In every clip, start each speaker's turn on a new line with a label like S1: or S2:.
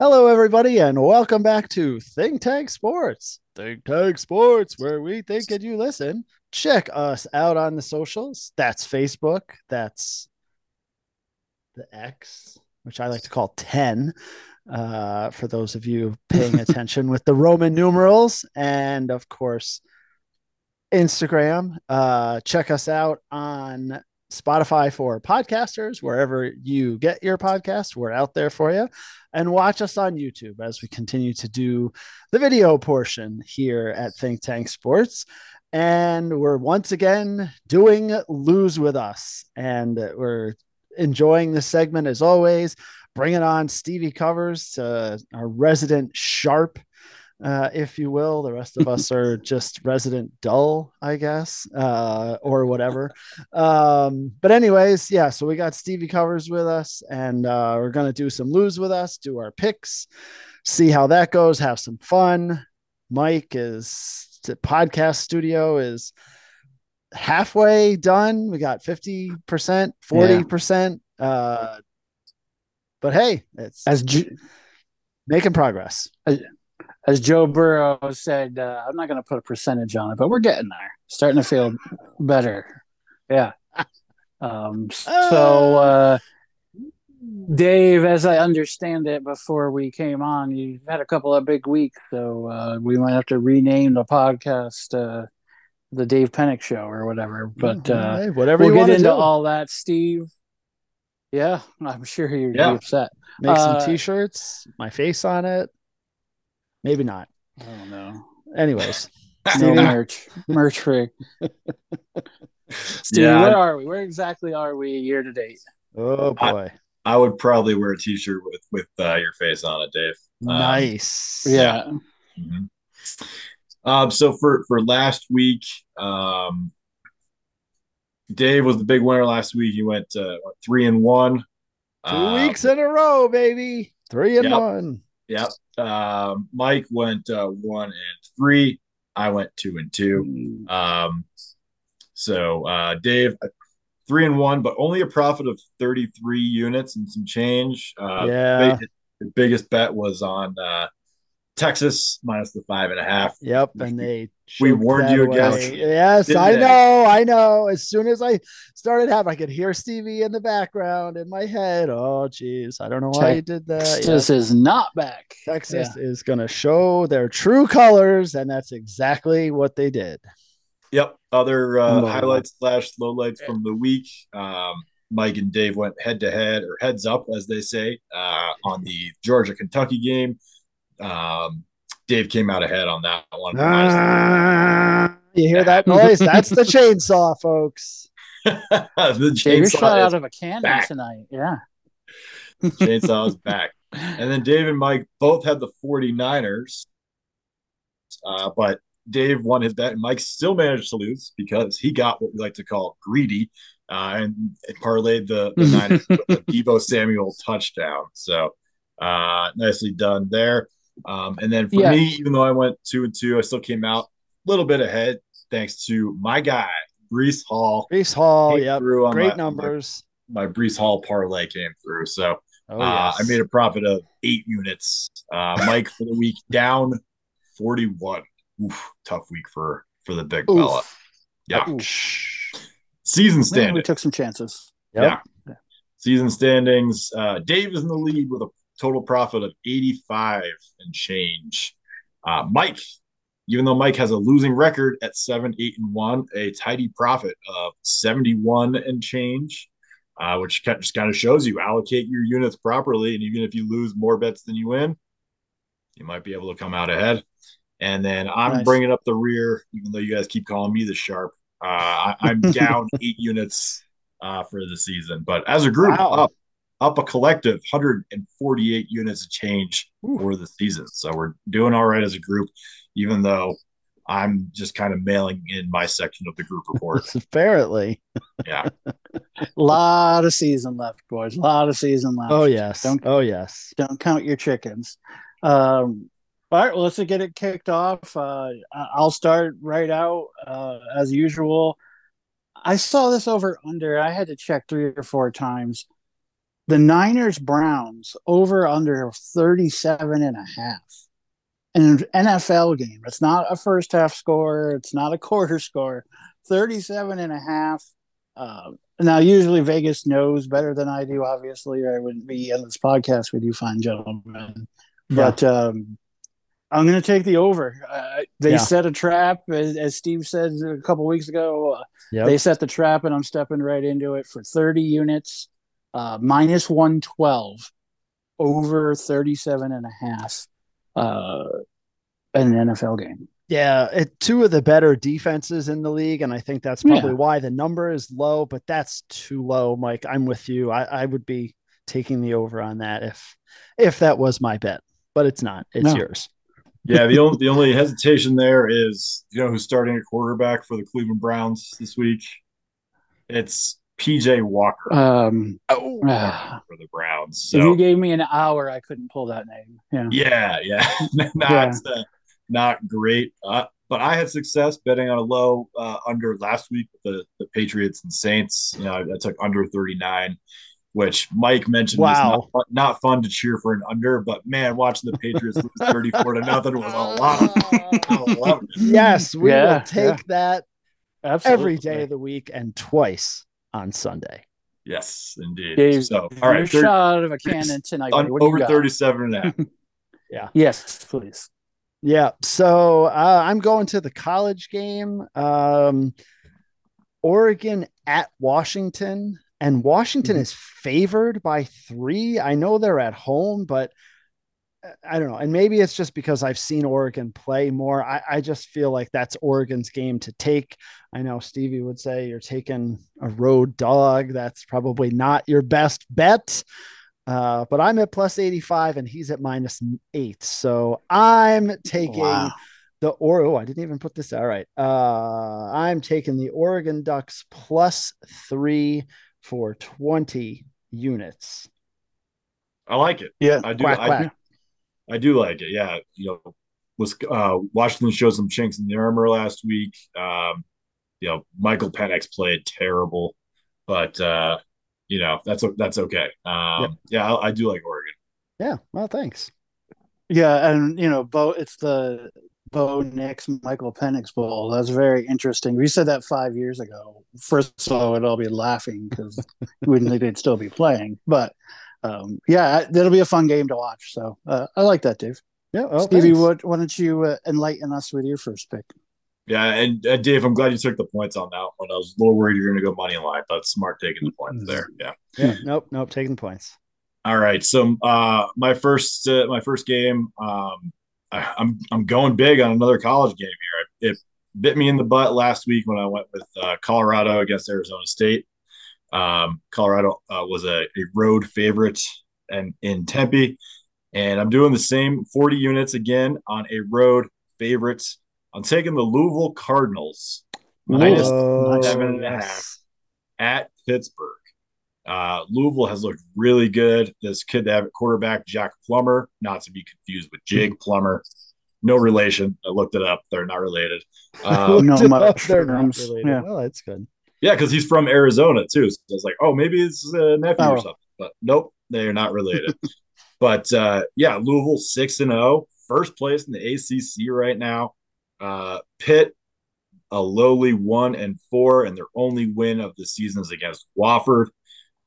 S1: Hello, everybody, and welcome back to Think Tank Sports. Think Tank Sports, where we think and you listen. Check us out on the socials. That's Facebook. That's the X, which I like to call 10 uh, for those of you paying attention with the Roman numerals. And of course, Instagram. Uh, check us out on Spotify for podcasters, wherever you get your podcast. We're out there for you. And watch us on YouTube as we continue to do the video portion here at Think Tank Sports. And we're once again doing Lose With Us. And we're enjoying this segment as always. Bringing on Stevie Covers, uh, our resident sharp uh, if you will. The rest of us are just resident dull, I guess, uh, or whatever. Um, but anyways, yeah. So we got Stevie covers with us, and uh, we're gonna do some lose with us, do our picks, see how that goes, have some fun. Mike is the podcast studio is halfway done. We got 50%, 40%. Yeah. Uh, but hey, it's
S2: as
S1: making progress
S2: as Joe Burrow said, uh, I'm not going to put a percentage on it, but we're getting there. Starting to feel better. Yeah. Um, so, uh, Dave, as I understand it, before we came on, you had a couple of big weeks, so uh, we might have to rename the podcast uh, the Dave Pennick Show or whatever. But uh,
S1: whatever
S2: we'll
S1: get
S2: into
S1: do.
S2: all that, Steve. Yeah, I'm sure you're
S1: yeah.
S2: upset.
S1: Make some uh, t-shirts, my face on it. Maybe not.
S2: I don't know.
S1: Anyways,
S2: no merch, merch free. Steve, yeah, where are we? Where exactly are we year to date?
S1: Oh boy.
S3: I, I would probably wear a t-shirt with with uh, your face on it, Dave.
S1: Um, nice.
S2: Yeah.
S3: Mm-hmm. Um, so for for last week, um, Dave was the big winner last week. He went uh, three and one.
S1: Two uh, weeks in a row, baby. Three and yep. one.
S3: Yep. Uh, Mike went uh, one and three. I went two and two. Um, so uh, Dave, uh, three and one, but only a profit of 33 units and some change.
S1: Uh, yeah.
S3: The biggest bet was on uh, Texas minus the five and a half.
S1: Yep, and they
S3: we warned you
S1: away.
S3: against.
S1: Yes, I they? know, I know. As soon as I started having, I could hear Stevie in the background in my head. Oh, geez, I don't know why you did that.
S2: Texas yeah. is not back.
S1: Texas yeah. is going to show their true colors, and that's exactly what they did.
S3: Yep. Other uh, highlights slash lowlights from the week. Um, Mike and Dave went head to head or heads up, as they say, uh, on the Georgia Kentucky game. Um, Dave came out ahead on that one.
S1: Ah, you hear that noise? That's the chainsaw, folks.
S3: the chainsaw
S2: shot out of a cannon back. tonight. Yeah.
S3: chainsaw is back. And then Dave and Mike both had the 49ers. Uh, but Dave won his bet, and Mike still managed to lose because he got what we like to call greedy uh, and, and parlayed the, the Niners with the Deebo Samuel touchdown. So uh, nicely done there. Um, and then for yeah. me, even though I went two and two, I still came out a little bit ahead thanks to my guy, Breece Hall.
S1: Breece Hall, yeah, great my, numbers.
S3: My, my Breece Hall parlay came through. So oh, uh, I made a profit of eight units. Uh, Mike for the week down 41. Oof, tough week for for the big Oof. fella. Yeah. Season standings.
S2: we took some chances.
S3: Yep. Yeah. Season standings. Uh, Dave is in the lead with a total profit of 85 and change. Uh, Mike, even though Mike has a losing record at seven, eight, and one, a tidy profit of 71 and change, uh, which just kind of shows you allocate your units properly. And even if you lose more bets than you win, you might be able to come out ahead. And then I'm nice. bringing up the rear, even though you guys keep calling me the sharp. Uh, I, am down eight units uh, for the season, but as a group, wow. up up a collective 148 units of change Ooh. for the season. So we're doing all right as a group, even though I'm just kind of mailing in my section of the group report.
S1: Apparently.
S3: Yeah.
S2: a lot of season left, boys. A lot of season left.
S1: Oh, yes.
S2: Don't,
S1: oh, yes.
S2: Don't count your chickens. Um, all right, well, let's get it kicked off. Uh, I'll start right out uh, as usual. I saw this over under. I had to check three or four times the Niners Browns over under 37 and a half. An NFL game. It's not a first half score, it's not a quarter score. 37 and a half. Uh, now, usually Vegas knows better than I do, obviously, or I wouldn't be on this podcast with you fine gentlemen. But um, I'm going to take the over. Uh, they
S1: Yeah.
S2: set a trap, as, as Steve said a couple weeks ago. Uh,
S1: Yep.
S2: They set the trap, and I'm stepping right into it for 30 units, uh, minus 112, over 37 and a half uh, in an NFL game.
S1: Yeah, it, two of the better defenses in the league, and I think that's probably
S2: Yeah.
S1: why the number is low. But that's too low, Mike. I'm with you. I, I would be taking the over on that if if that was my bet, but it's not. It's
S2: No.
S1: yours.
S3: Yeah, the only the only hesitation there is you know who's starting at quarterback for the Cleveland Browns this week. It's PJ Walker
S2: Um,
S1: Oh,
S2: ah,
S3: for the Browns.
S2: if you gave me an hour, I couldn't pull that name. Yeah.
S3: yeah, yeah, not Uh, not great. Uh, but I had success betting on a low uh, under last week with the the Patriots and Saints. You know, I, I took under thirty nine. Which Mike mentioned is
S1: Wow.
S3: not, fun- not fun to cheer for an under, but man, watching the Patriots lose 34 to nothing was a lot of I love it.
S1: yes, we
S2: Yeah,
S1: will take that
S2: Absolutely.
S1: every day of the week and twice on Sunday.
S3: Yes, indeed.
S2: Dave,
S3: so, all right, thir-
S2: shot of a cannon tonight.
S3: on.
S2: What do you
S3: over
S2: got?
S3: 37 and a half.
S2: Yes, please.
S1: Yeah. So uh, I'm going to the college game. Um, Oregon at Washington, and Washington
S2: Mhm.
S1: is favored by three. I know they're at home, but I don't know. And maybe it's just because I've seen Oregon play more. I, I just feel like that's Oregon's game to take. I know Stevie would say you're taking a road dog. That's probably not your best bet. Uh, but I'm at plus 85 and he's at minus eight. So I'm taking
S2: Wow.
S1: the or oh, I didn't even put this. All right. Uh, I'm taking the Oregon Ducks plus three for 20 units.
S3: I like it.
S2: Yeah.
S3: I do.
S1: Quack,
S3: I,
S1: quack.
S3: I do like it. Yeah, you know, was uh, Washington showed some chinks in the armor last week. Um, you know, Michael Penix played terrible, but uh, you know that's that's okay. Um,
S1: Yep.
S3: Yeah, I, I do like Oregon.
S1: Yeah. Well, thanks.
S2: Yeah, and you know, Bo, it's the Bo Nix Michael Penix Bowl. That's very interesting. We said that five years ago. First of all, we'd all be laughing because we wouldn't think they'd still be playing. But um, yeah, that'll be a fun game to watch. So uh, I like that, Dave.
S1: Yeah. Oh,
S2: Stevie,
S1: thanks.
S2: what, why don't you uh, enlighten us with your first pick?
S3: Yeah, and uh, Dave, I'm glad you took the points on that one. I was a little worried you're going to go money line. That's smart taking the points there. Yeah.
S1: Yeah. Nope. Nope. Taking the points.
S3: All right. So uh, my first uh, my first game, um, I, I'm I'm going big on another college game here. It bit me in the butt last week when I went with uh, Colorado against Arizona State. Um, Colorado uh, was a, a road favorite and in Tempe, and I'm doing the same 40 units again on a road favorite. I'm taking the Louisville Cardinals minus seven and a half at Pittsburgh. Uh, Louisville has looked really good. This kid, they have quarterback Jack Plummer, not to be confused with Jake Plummer. No relation. I looked it up. They're not related. Um,
S2: No
S1: They're not related.
S2: Yeah.
S1: Well, that's good.
S3: Yeah, because he's from Arizona too. So I was like, oh, maybe it's a nephew
S2: Oh.
S3: or something. But nope, they are not related. but uh, yeah, Louisville six and zero, first place in the ACC right now. Uh, Pitt, a lowly one and four, and their only win of the season is against Wofford.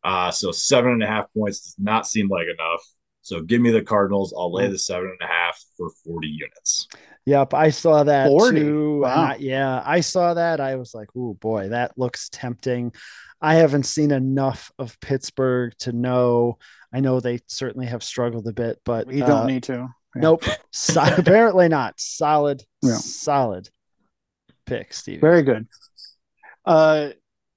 S3: Uh, so seven and a half points does not seem like enough. So give me the Cardinals. I'll lay the seven and a half for forty units.
S1: Yep, I saw that
S2: 40.
S1: too.
S2: Wow.
S1: I- yeah, I saw that. I was like, "Oh boy, that looks tempting." I haven't seen enough of Pittsburgh to know. I know they certainly have struggled a bit, but
S2: You
S1: uh,
S2: don't need to. Yeah.
S1: Nope, so, apparently not. Solid,
S2: Yeah.
S1: solid pick, Steve.
S2: Very good. Uh,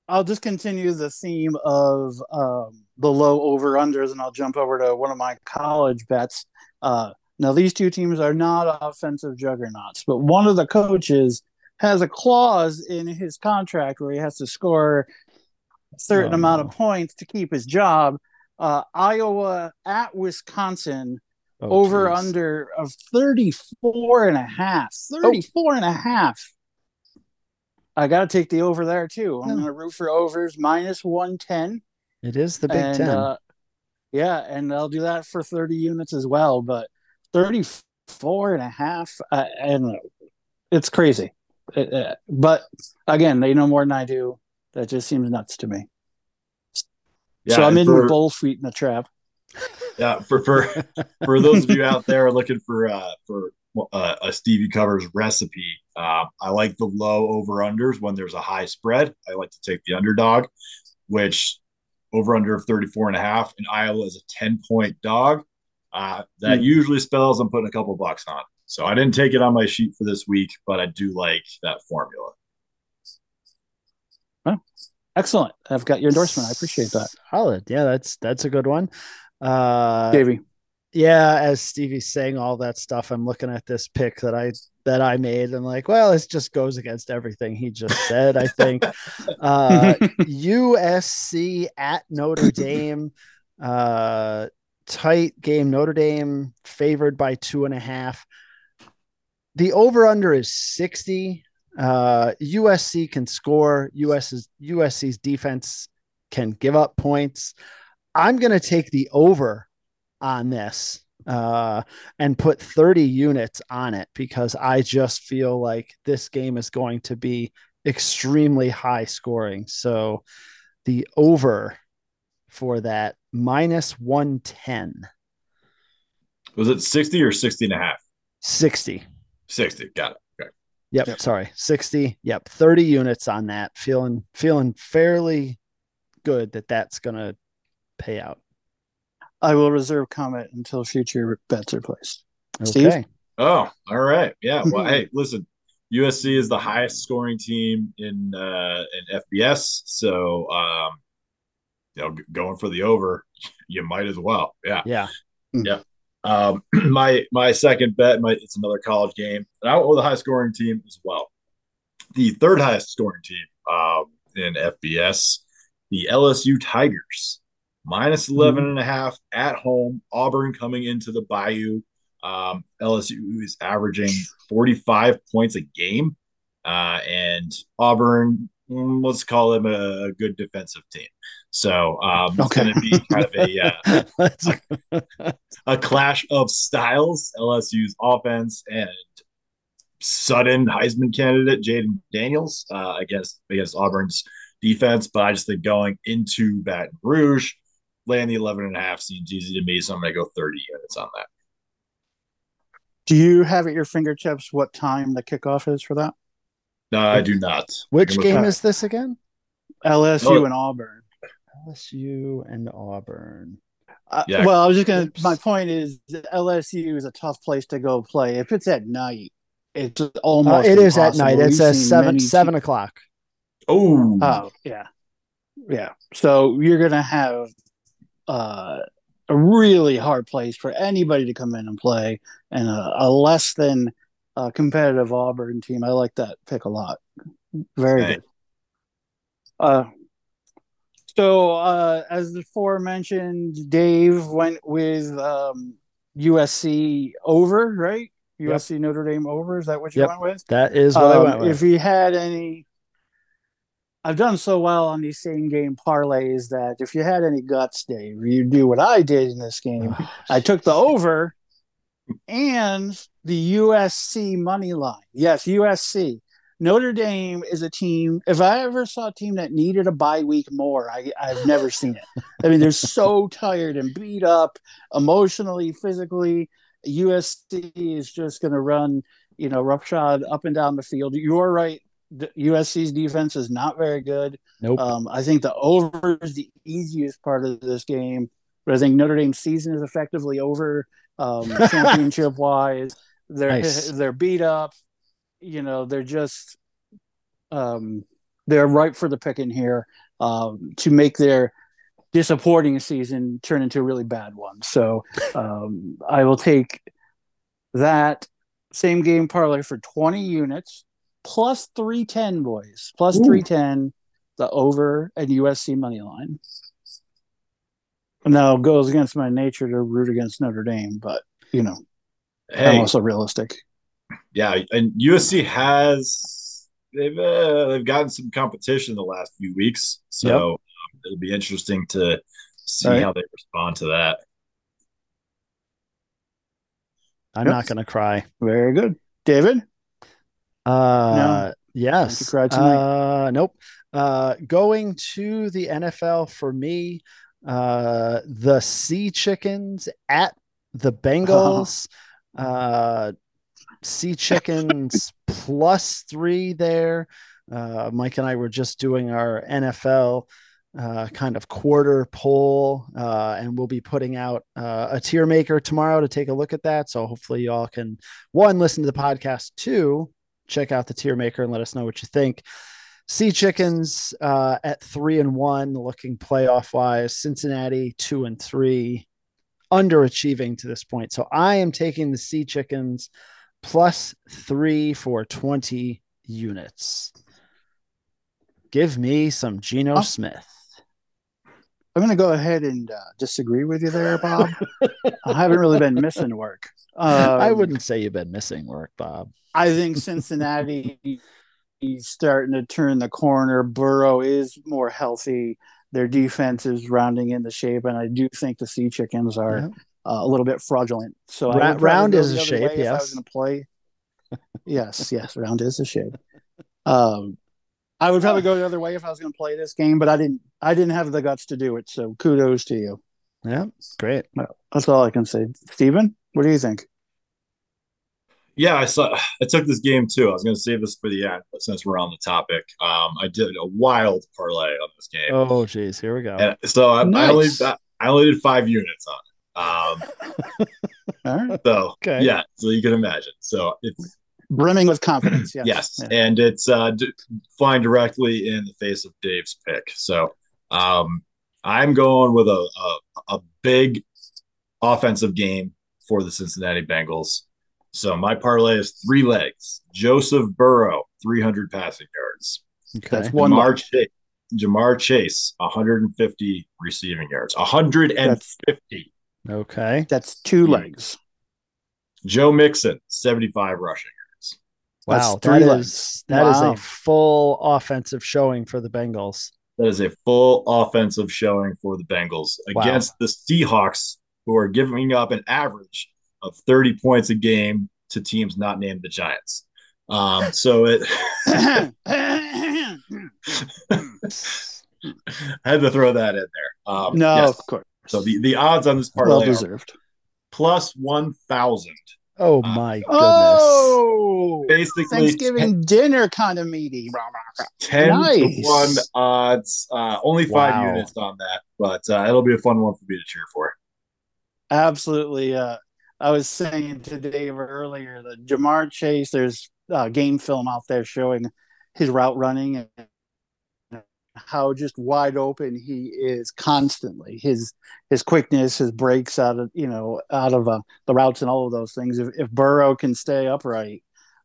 S2: I'll just continue the theme of um, the low over unders, and I'll jump over to one of my college bets. Uh, now, these two teams are not offensive juggernauts, but one of the coaches has a clause in his contract where he has to score a certain
S1: Oh,
S2: amount of points to keep his job. Uh, Iowa at Wisconsin
S1: Oh,
S2: over
S1: geez.
S2: under of 34 and a half 34 and a half i gotta take the over there too i'm gonna root for overs minus 110
S1: It is the Big
S2: and
S1: Ten.
S2: uh Yeah, and they'll do that for 30 units as well, but 34 and a half, uh, and it's crazy. It, uh, but again, they know more than I do. That just seems nuts to me.
S3: Yeah,
S2: so I'm in
S3: for-
S2: with both feet in the trap.
S3: Yeah, for for for those of you out there looking for uh for uh, a Stevie covers recipe, uh, I like the low over unders when there's a high spread. I like to take the underdog, which over under of 34 and a half, and Iowa is a 10 point dog. Uh, that
S2: Hmm.
S3: usually spells I'm putting a couple bucks on. So I didn't take it on my sheet for this week, but I do like that formula.
S2: Well, Excellent. I've got your endorsement. I appreciate that.
S1: Solid. Yeah, that's that's a good one. Uh
S2: Davey.
S1: Yeah, as Stevie's saying all that stuff, I'm looking at this pick that I that I made. I'm like, well, it just goes against everything he just said. I think uh, USC at Notre Dame, uh, tight game. Notre Dame favored by two and a half. The over under is 60. Uh, USC can score. US's USC's defense can give up points. I'm going to take the over on this uh, and put 30 units on it because I just feel like this game is going to be extremely high scoring. So the over for that minus 110,
S3: Was it 60 or 60 and a half?
S1: 60.
S3: 60. Got it. Okay.
S1: Yep,
S2: Yep.
S1: sorry. 60. Yep, 30 units on that. Feeling feeling fairly good that that's going to pay out.
S2: I will reserve comment until future bets are placed.
S1: Okay.
S2: Steve?
S3: Oh, all right. Yeah. Well, hey, listen. USC is the highest scoring team in uh in FBS, so um you know, going for the over, you might as well. Yeah.
S1: Yeah.
S3: Um my my second bet, my it's another college game, and I went with a high scoring team as well. The third highest scoring team um in FBS, the LSU Tigers, minus 11 and a half at home. Auburn coming into the Bayou. Um, LSU is averaging 45 points a game. Uh, and Auburn, mm, let's call them a, a good defensive team. So um, it's going to be kind of a, uh,
S1: Let's-
S3: a clash of styles. LSU's offense and sudden Heisman candidate Jayden Daniels uh, against against Auburn's defense. But I just think going into Baton Rouge, laying the 11 and a half seems easy to me. So I'm going to go 30 units on that.
S2: Do you have at your fingertips what time the kickoff is for that?
S3: No, I do not.
S1: Which game
S3: at-
S1: is this again?
S2: LSU
S3: Oh.
S2: and Auburn.
S1: LSU and Auburn.
S2: Uh,
S3: Yeah.
S2: Well, I was just gonna. My point is, LSU is a tough place to go play. If it's at night, it's almost.
S1: Uh, it is at night. It's at seven seven o'clock.
S3: Oh,
S2: Oh yeah, yeah. So you're gonna have uh, a really hard place for anybody to come in and play, and a, a less than uh, competitive Auburn team. I like that pick a lot. Very
S3: Okay.
S2: good. Uh, so uh, as aforementioned, Dave went with um, USC over, right?
S1: Yep.
S2: USC Notre Dame over. Is that what you
S1: Yep.
S2: went with?
S1: That is what I
S2: Um,
S1: went with.
S2: If he had any, I've done so well on these same game parlays that if you had any guts, Dave, you'd do what I did in this game.
S1: Oh,
S2: I took the over and the USC money line. Yes, USC. Notre Dame is a team. If I ever saw a team that needed a bye week more, I, I've never seen it. I mean, they're so tired and beat up emotionally, physically. USC is just going to run, you know, roughshod up and down the field. You're right. The USC's defense is not very good.
S1: nope.
S2: Um, I think the over is the easiest part of this game, but I think Notre Dame's season is effectively over, um, championship wise. They're
S1: Nice.
S2: they're beat up. You know, they're just um, they're ripe for the picking here um, to make their disappointing season turn into a really bad one. So um, I will take that same game parlay for 20 units plus 310 boys plus
S3: Ooh.
S2: 310 the over and USC money line. Now it goes against my nature to root against Notre Dame, but you know, I'm
S3: hey,
S2: also realistic.
S3: yeah, and USC has they've uh, they've gotten some competition the last few weeks, so
S1: Yep.
S3: um, it'll be interesting to see
S2: Right.
S3: how they respond to that.
S1: I'm
S2: Yep.
S1: not going to cry.
S2: Very good, David.
S1: Uh, yes.
S2: Cry tonight.
S1: Uh, nope. Uh, going to the NFL for me, uh, the Sea Chickens at the Bengals. Uh, sea Chickens plus three there. Uh, Mike and I were just doing our NFL uh, kind of quarter poll, uh, and we'll be putting out uh, a tier maker tomorrow to take a look at that. So hopefully, y'all can one listen to the podcast, two check out the tier maker and let us know what you think. Sea Chickens uh, at three and one, looking playoff wise. Cincinnati two and three, underachieving to this point. So I am taking the Sea Chickens plus three for 20 units. Give me some Geno
S2: Oh.
S1: Smith.
S2: I'm going to go ahead and uh, disagree with you there, Bob. I haven't really been missing work. Um,
S1: I wouldn't say you've been missing work, Bob.
S2: I think Cincinnati is starting to turn the corner. Burrow is more healthy. Their defense is rounding into shape, and I do think the Sea Chickens are
S1: Yeah.
S2: uh, a little bit fraudulent. So I
S1: Ra- round is
S2: the
S1: a shape,
S2: if I
S1: yes.
S2: was going to play. yes, yes, round is a shape. Um, I would probably go the other way if I was going to play this game, but I didn't. I didn't have the guts to do it. So kudos to you.
S1: Yeah, great.
S2: That's all I can say. Steven, what do you think?
S3: Yeah, I saw. I took this game too. I was going to save this for the end, but since we're on the topic, um, I did a wild parlay on this game.
S1: Oh, geez, here we go.
S3: And so I, I only I only did five units on it. Um,
S2: All right,
S3: so
S1: Okay.
S3: yeah, so you can imagine. So it's
S2: brimming with confidence. Yes,
S3: yes,
S2: Yeah.
S3: and it's uh, d- flying directly in the face of Dave's pick. So um, I'm going with a, a a big offensive game for the Cincinnati Bengals. So my parlay is three legs. Joseph Burrow, 300 passing yards.
S1: Okay.
S2: That's one
S3: Ja'Marr
S2: leg.
S3: Chase, Ja'Marr Chase, 150 receiving yards. 150.
S1: Okay.
S2: That's two hmm. legs.
S3: Joe Mixon, 75 rushing yards.
S2: That's
S1: Wow,
S2: three
S1: that
S2: legs.
S1: is that is
S2: Wow.
S1: a full offensive showing for the Bengals.
S3: That is a full offensive showing for the Bengals
S1: Wow.
S3: against the Seahawks, who are giving up an average of 30 points a game to teams not named the Giants. Um, so it I had to throw that in there. Um,
S2: no,
S3: yes.
S2: of course.
S3: So the, the odds on this
S2: Well
S3: parlay are
S2: deserved.
S3: plus 1,000.
S1: Oh
S3: Uh,
S1: my goodness.
S2: Oh,
S3: Basically,
S2: Thanksgiving dinner kind of meaty.
S3: 10
S2: Nice.
S3: to 1 odds. Uh, only five
S1: Wow.
S3: units on that, but uh, it'll be a fun one for me to cheer for.
S2: Absolutely. Uh, I was saying to Dave earlier that Ja'Marr Chase, there's uh, game film out there showing his route running and how just wide open he is constantly. His his quickness, his breaks out of you know out of uh, the routes and all of those things. If, if Burrow can stay upright,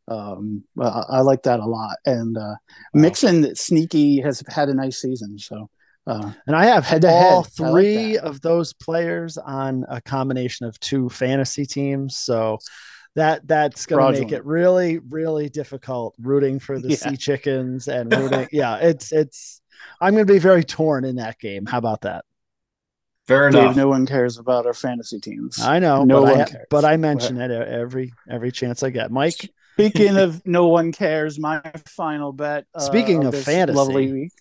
S2: um, I, I like that a lot. And uh, Mixon, sneaky, has had a nice season. So. Uh,
S1: And I have
S2: Head to
S1: all
S2: head. I like
S1: three
S2: that.
S1: of those players on a combination of two fantasy teams. So that that's going to make it really, really difficult rooting for the
S2: Yeah.
S1: Sea Chickens and rooting. yeah, it's it's. I'm going to be very torn in that game. How about that?
S3: Fair
S2: Dave,
S3: enough.
S2: no one cares about our fantasy teams.
S1: I know,
S2: No
S1: but,
S2: one
S1: I,
S2: cares.
S1: but I mention it every every chance I get. Mike,
S2: Speaking of no one cares, my final bet. Uh,
S1: Speaking of
S2: this
S1: fantasy.
S2: lovely week.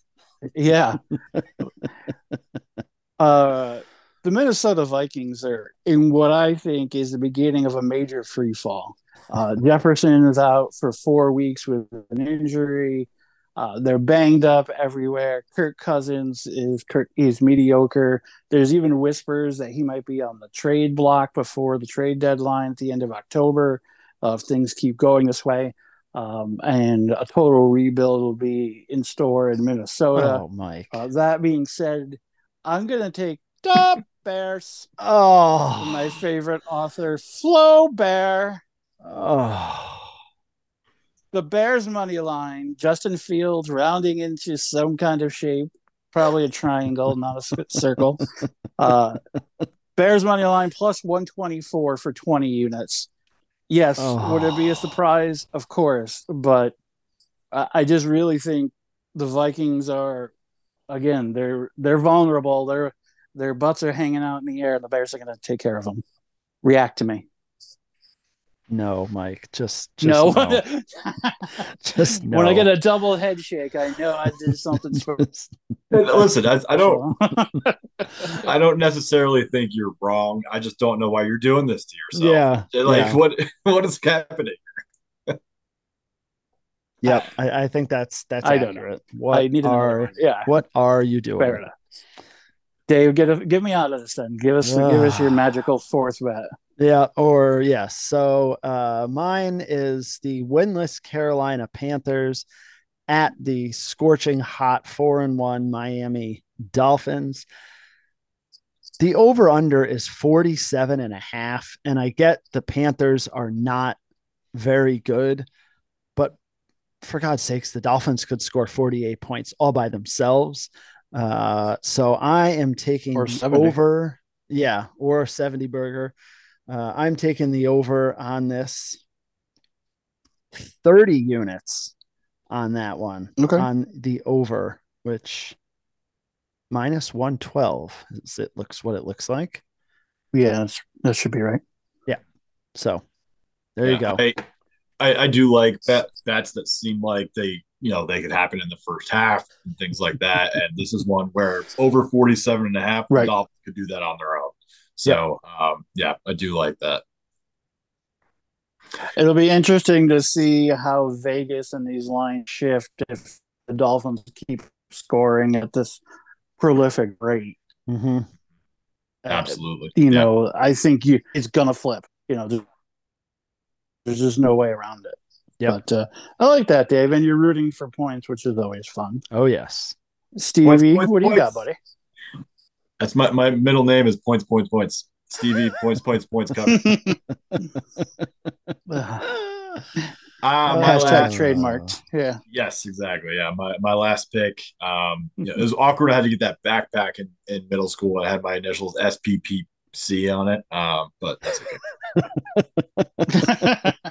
S2: Yeah. uh, the Minnesota Vikings are in what I think is the beginning of a major free fall. Uh, Jefferson is out for four weeks with an injury. Uh, they're banged up everywhere. Kirk Cousins is Kirk is mediocre. There's even whispers that he might be on the trade block before the trade deadline at the end of October. Uh, if things keep going this way, um, and a total rebuild will be in store in Minnesota.
S1: oh Mike,
S2: Uh, that being said, I'm gonna take the Bears.
S1: oh
S2: My favorite author, Flo Bear.
S1: oh.
S2: The Bears money line. Justin Fields rounding into some kind of shape, probably a triangle, not a circle. Uh, Bears money line plus 124 for 20 units. Yes,
S1: Oh.
S2: would it be a surprise? Of course, but I, I just really think the Vikings are again they're they're vulnerable. They're their butts are hanging out in the air, and the Bears are going to take care of them. React to me.
S1: No, Mike. Just, just
S2: no.
S1: no. just no.
S2: When I get a double head shake, I know I did something. For-
S3: Listen, I, I don't. I don't necessarily think you're wrong. I just don't know why you're doing this to yourself.
S1: yeah.
S3: Like
S1: yeah.
S3: what? What is happening?
S1: Yep. I, I think that's that's
S2: I don't know.
S1: What
S2: I need
S1: are.
S2: Yeah,
S1: what are you doing?
S2: fair enough. Dave, get a, get me out of this then. Give us give us your magical fourth bet.
S1: Yeah, or yes. So uh mine is the winless Carolina Panthers at the scorching hot four and one Miami Dolphins. The over under is 47 and a half. And I get the Panthers are not very good, but for God's sakes, the Dolphins could score 48 points all by themselves. Uh, so I am taking
S2: Or
S1: the
S2: 70.
S1: over, yeah, or 70 burger. Uh, I'm taking the over on this 30 units on that one
S2: Okay.
S1: on the over, which minus 112 is it looks what it looks like.
S2: Yeah, that's, that should be right. Yeah.
S1: So there you go.
S3: I, I, I do like bet, bets that seem like they, you know, they could happen in the first half and things like that. And this is one where over 47 and a half, the
S2: Right.
S3: Dolphins could do that on their own. So, um, yeah, I do like that.
S2: It'll be interesting to see how Vegas and these lines shift if the Dolphins keep scoring at this prolific rate.
S1: hmm
S2: Uh,
S3: Absolutely.
S2: you
S3: Yeah.
S2: know, I think you it's gonna flip. You know, there's, there's just no way around it.
S1: Yep.
S2: But uh, I like that, Dave, and you're rooting for points, which is always fun.
S1: Oh yes.
S2: Stevie,
S3: points,
S2: what do you got, buddy?
S3: That's my, my middle name is points, points, points. Stevie, points, points, points. Cover. Uh, my
S2: Hashtag
S3: last,
S2: trademarked. Yeah.
S3: yes, exactly. Yeah, my, my last pick. Um, you know, it was awkward. I had to get that backpack in, in middle school. I had my initials SPPC on it. Um, but that's okay.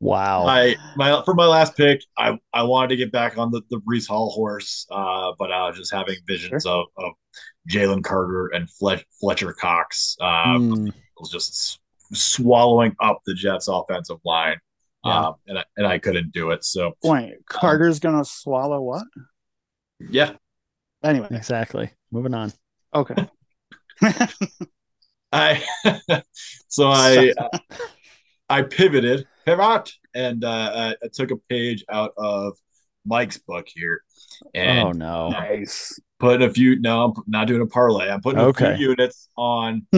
S1: Wow.
S3: my my for my last pick, I I wanted to get back on the the Breece Hall horse, uh, but I was just having visions of, of Jalen Carter and Fletch, Fletcher Cox. Uh,
S1: Mm,
S3: was just swallowing up the Jets' offensive line,
S1: Yeah.
S3: um, and I, and I couldn't do it. So
S2: Wait, Carter's gonna swallow what?
S3: yeah,
S2: Anyway,
S1: exactly. Moving on.
S2: okay.
S3: I so I I pivoted pivot and uh, I, I took a page out of Mike's book here and
S1: oh no.
S2: nice.
S3: putting a few. No, I'm not doing a parlay. I'm putting a
S1: Okay.
S3: few units on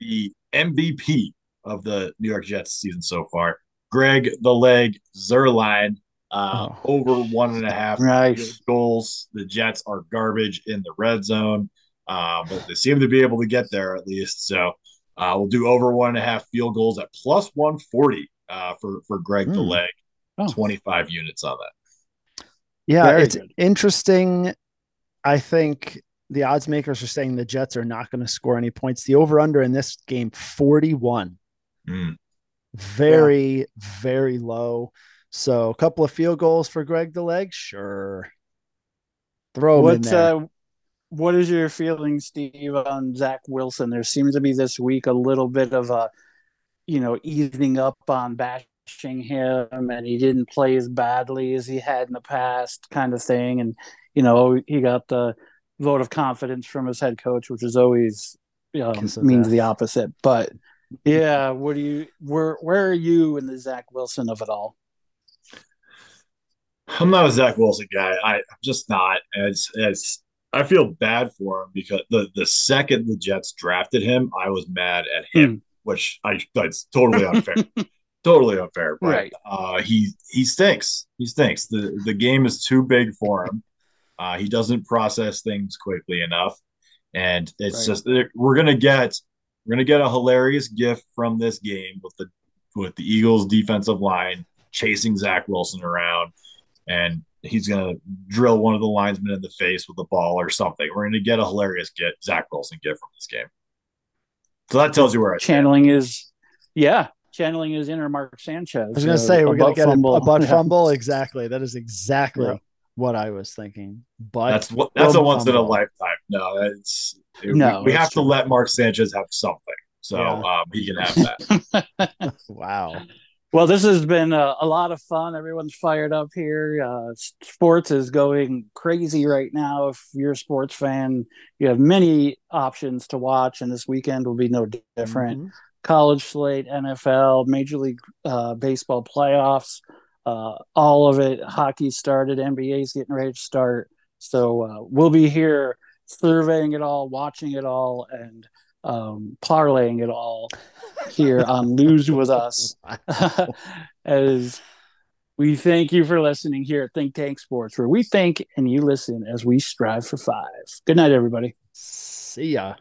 S3: the MVP of the New York Jets season so far. Greg the Leg Zuerlein uh,
S1: Oh.
S3: over one and a half
S2: Nice.
S3: goals. The Jets are garbage in the red zone, uh, but they seem to be able to get there at least. So uh, we'll do over one and a half field goals at plus 140 uh, for for Greg the
S1: Hmm.
S3: Leg.
S2: Oh.
S3: 25 units on that.
S1: Yeah,
S2: Very
S1: it's
S2: good.
S1: interesting. I think the odds makers are saying the Jets are not going to score any points. The over under in this game 41.
S3: Mm.
S1: Very, very low. So a couple of field goals for Greg the leg, sure. Throw him in there.
S2: uh what is your feeling, Steve, on Zach Wilson? There seems to be this week a little bit of a you know, easing up on bashing him and he didn't play as badly as he had in the past kind of thing. And, you know, he got the vote of confidence from his head coach, which is always um,
S1: Kiss of
S2: means the opposite. But yeah, what do you where where are you in the Zach Wilson of it all?
S3: I'm not a Zach Wilson guy. I, I'm just not. It's, it's, I feel bad for him because the, the second the Jets drafted him, I was mad at him, which I that's totally unfair. totally unfair. But
S2: Right.
S3: uh, he he stinks. He stinks. The the game is too big for him. Uh, he doesn't process things quickly enough, and it's
S2: Right.
S3: just we're gonna get we're gonna get a hilarious gift from this game with the with the Eagles defensive line chasing Zach Wilson around, and he's gonna drill one of the linemen in the face with a ball or something. We're gonna get a hilarious get Zach Wilson get from this game. So that tells you where I stand.
S2: channeling is yeah channeling his inner mark sanchez
S1: I was going to
S2: uh,
S1: say, we're going to get a,
S2: fumble.
S1: a butt
S2: Yeah.
S1: fumble. Exactly. That is exactly
S2: Yeah.
S1: what I was thinking. But
S3: That's what that's a
S1: Fumble.
S3: once in a lifetime No, it's
S2: No,
S3: we, we
S2: that's
S3: have to let Mark Sanchez have something, so
S1: Yeah.
S3: um, he can have that.
S1: Wow.
S2: Well, this has been a, a lot of fun. Everyone's fired up here. Uh, sports is going crazy right now. If you're a sports fan, you have many options to watch, and this weekend will be no different.
S1: Mhm.
S2: College slate, NFL, Major League uh, Baseball playoffs, uh, all of it. Hockey started, NBA's getting ready to start. So uh, we'll be here surveying it all, watching it all, and um, parlaying it all here on Lose With Us. as we thank you for listening here at Think Tank Sports, where we think and you listen as we strive for five. Good night, everybody.
S1: See ya.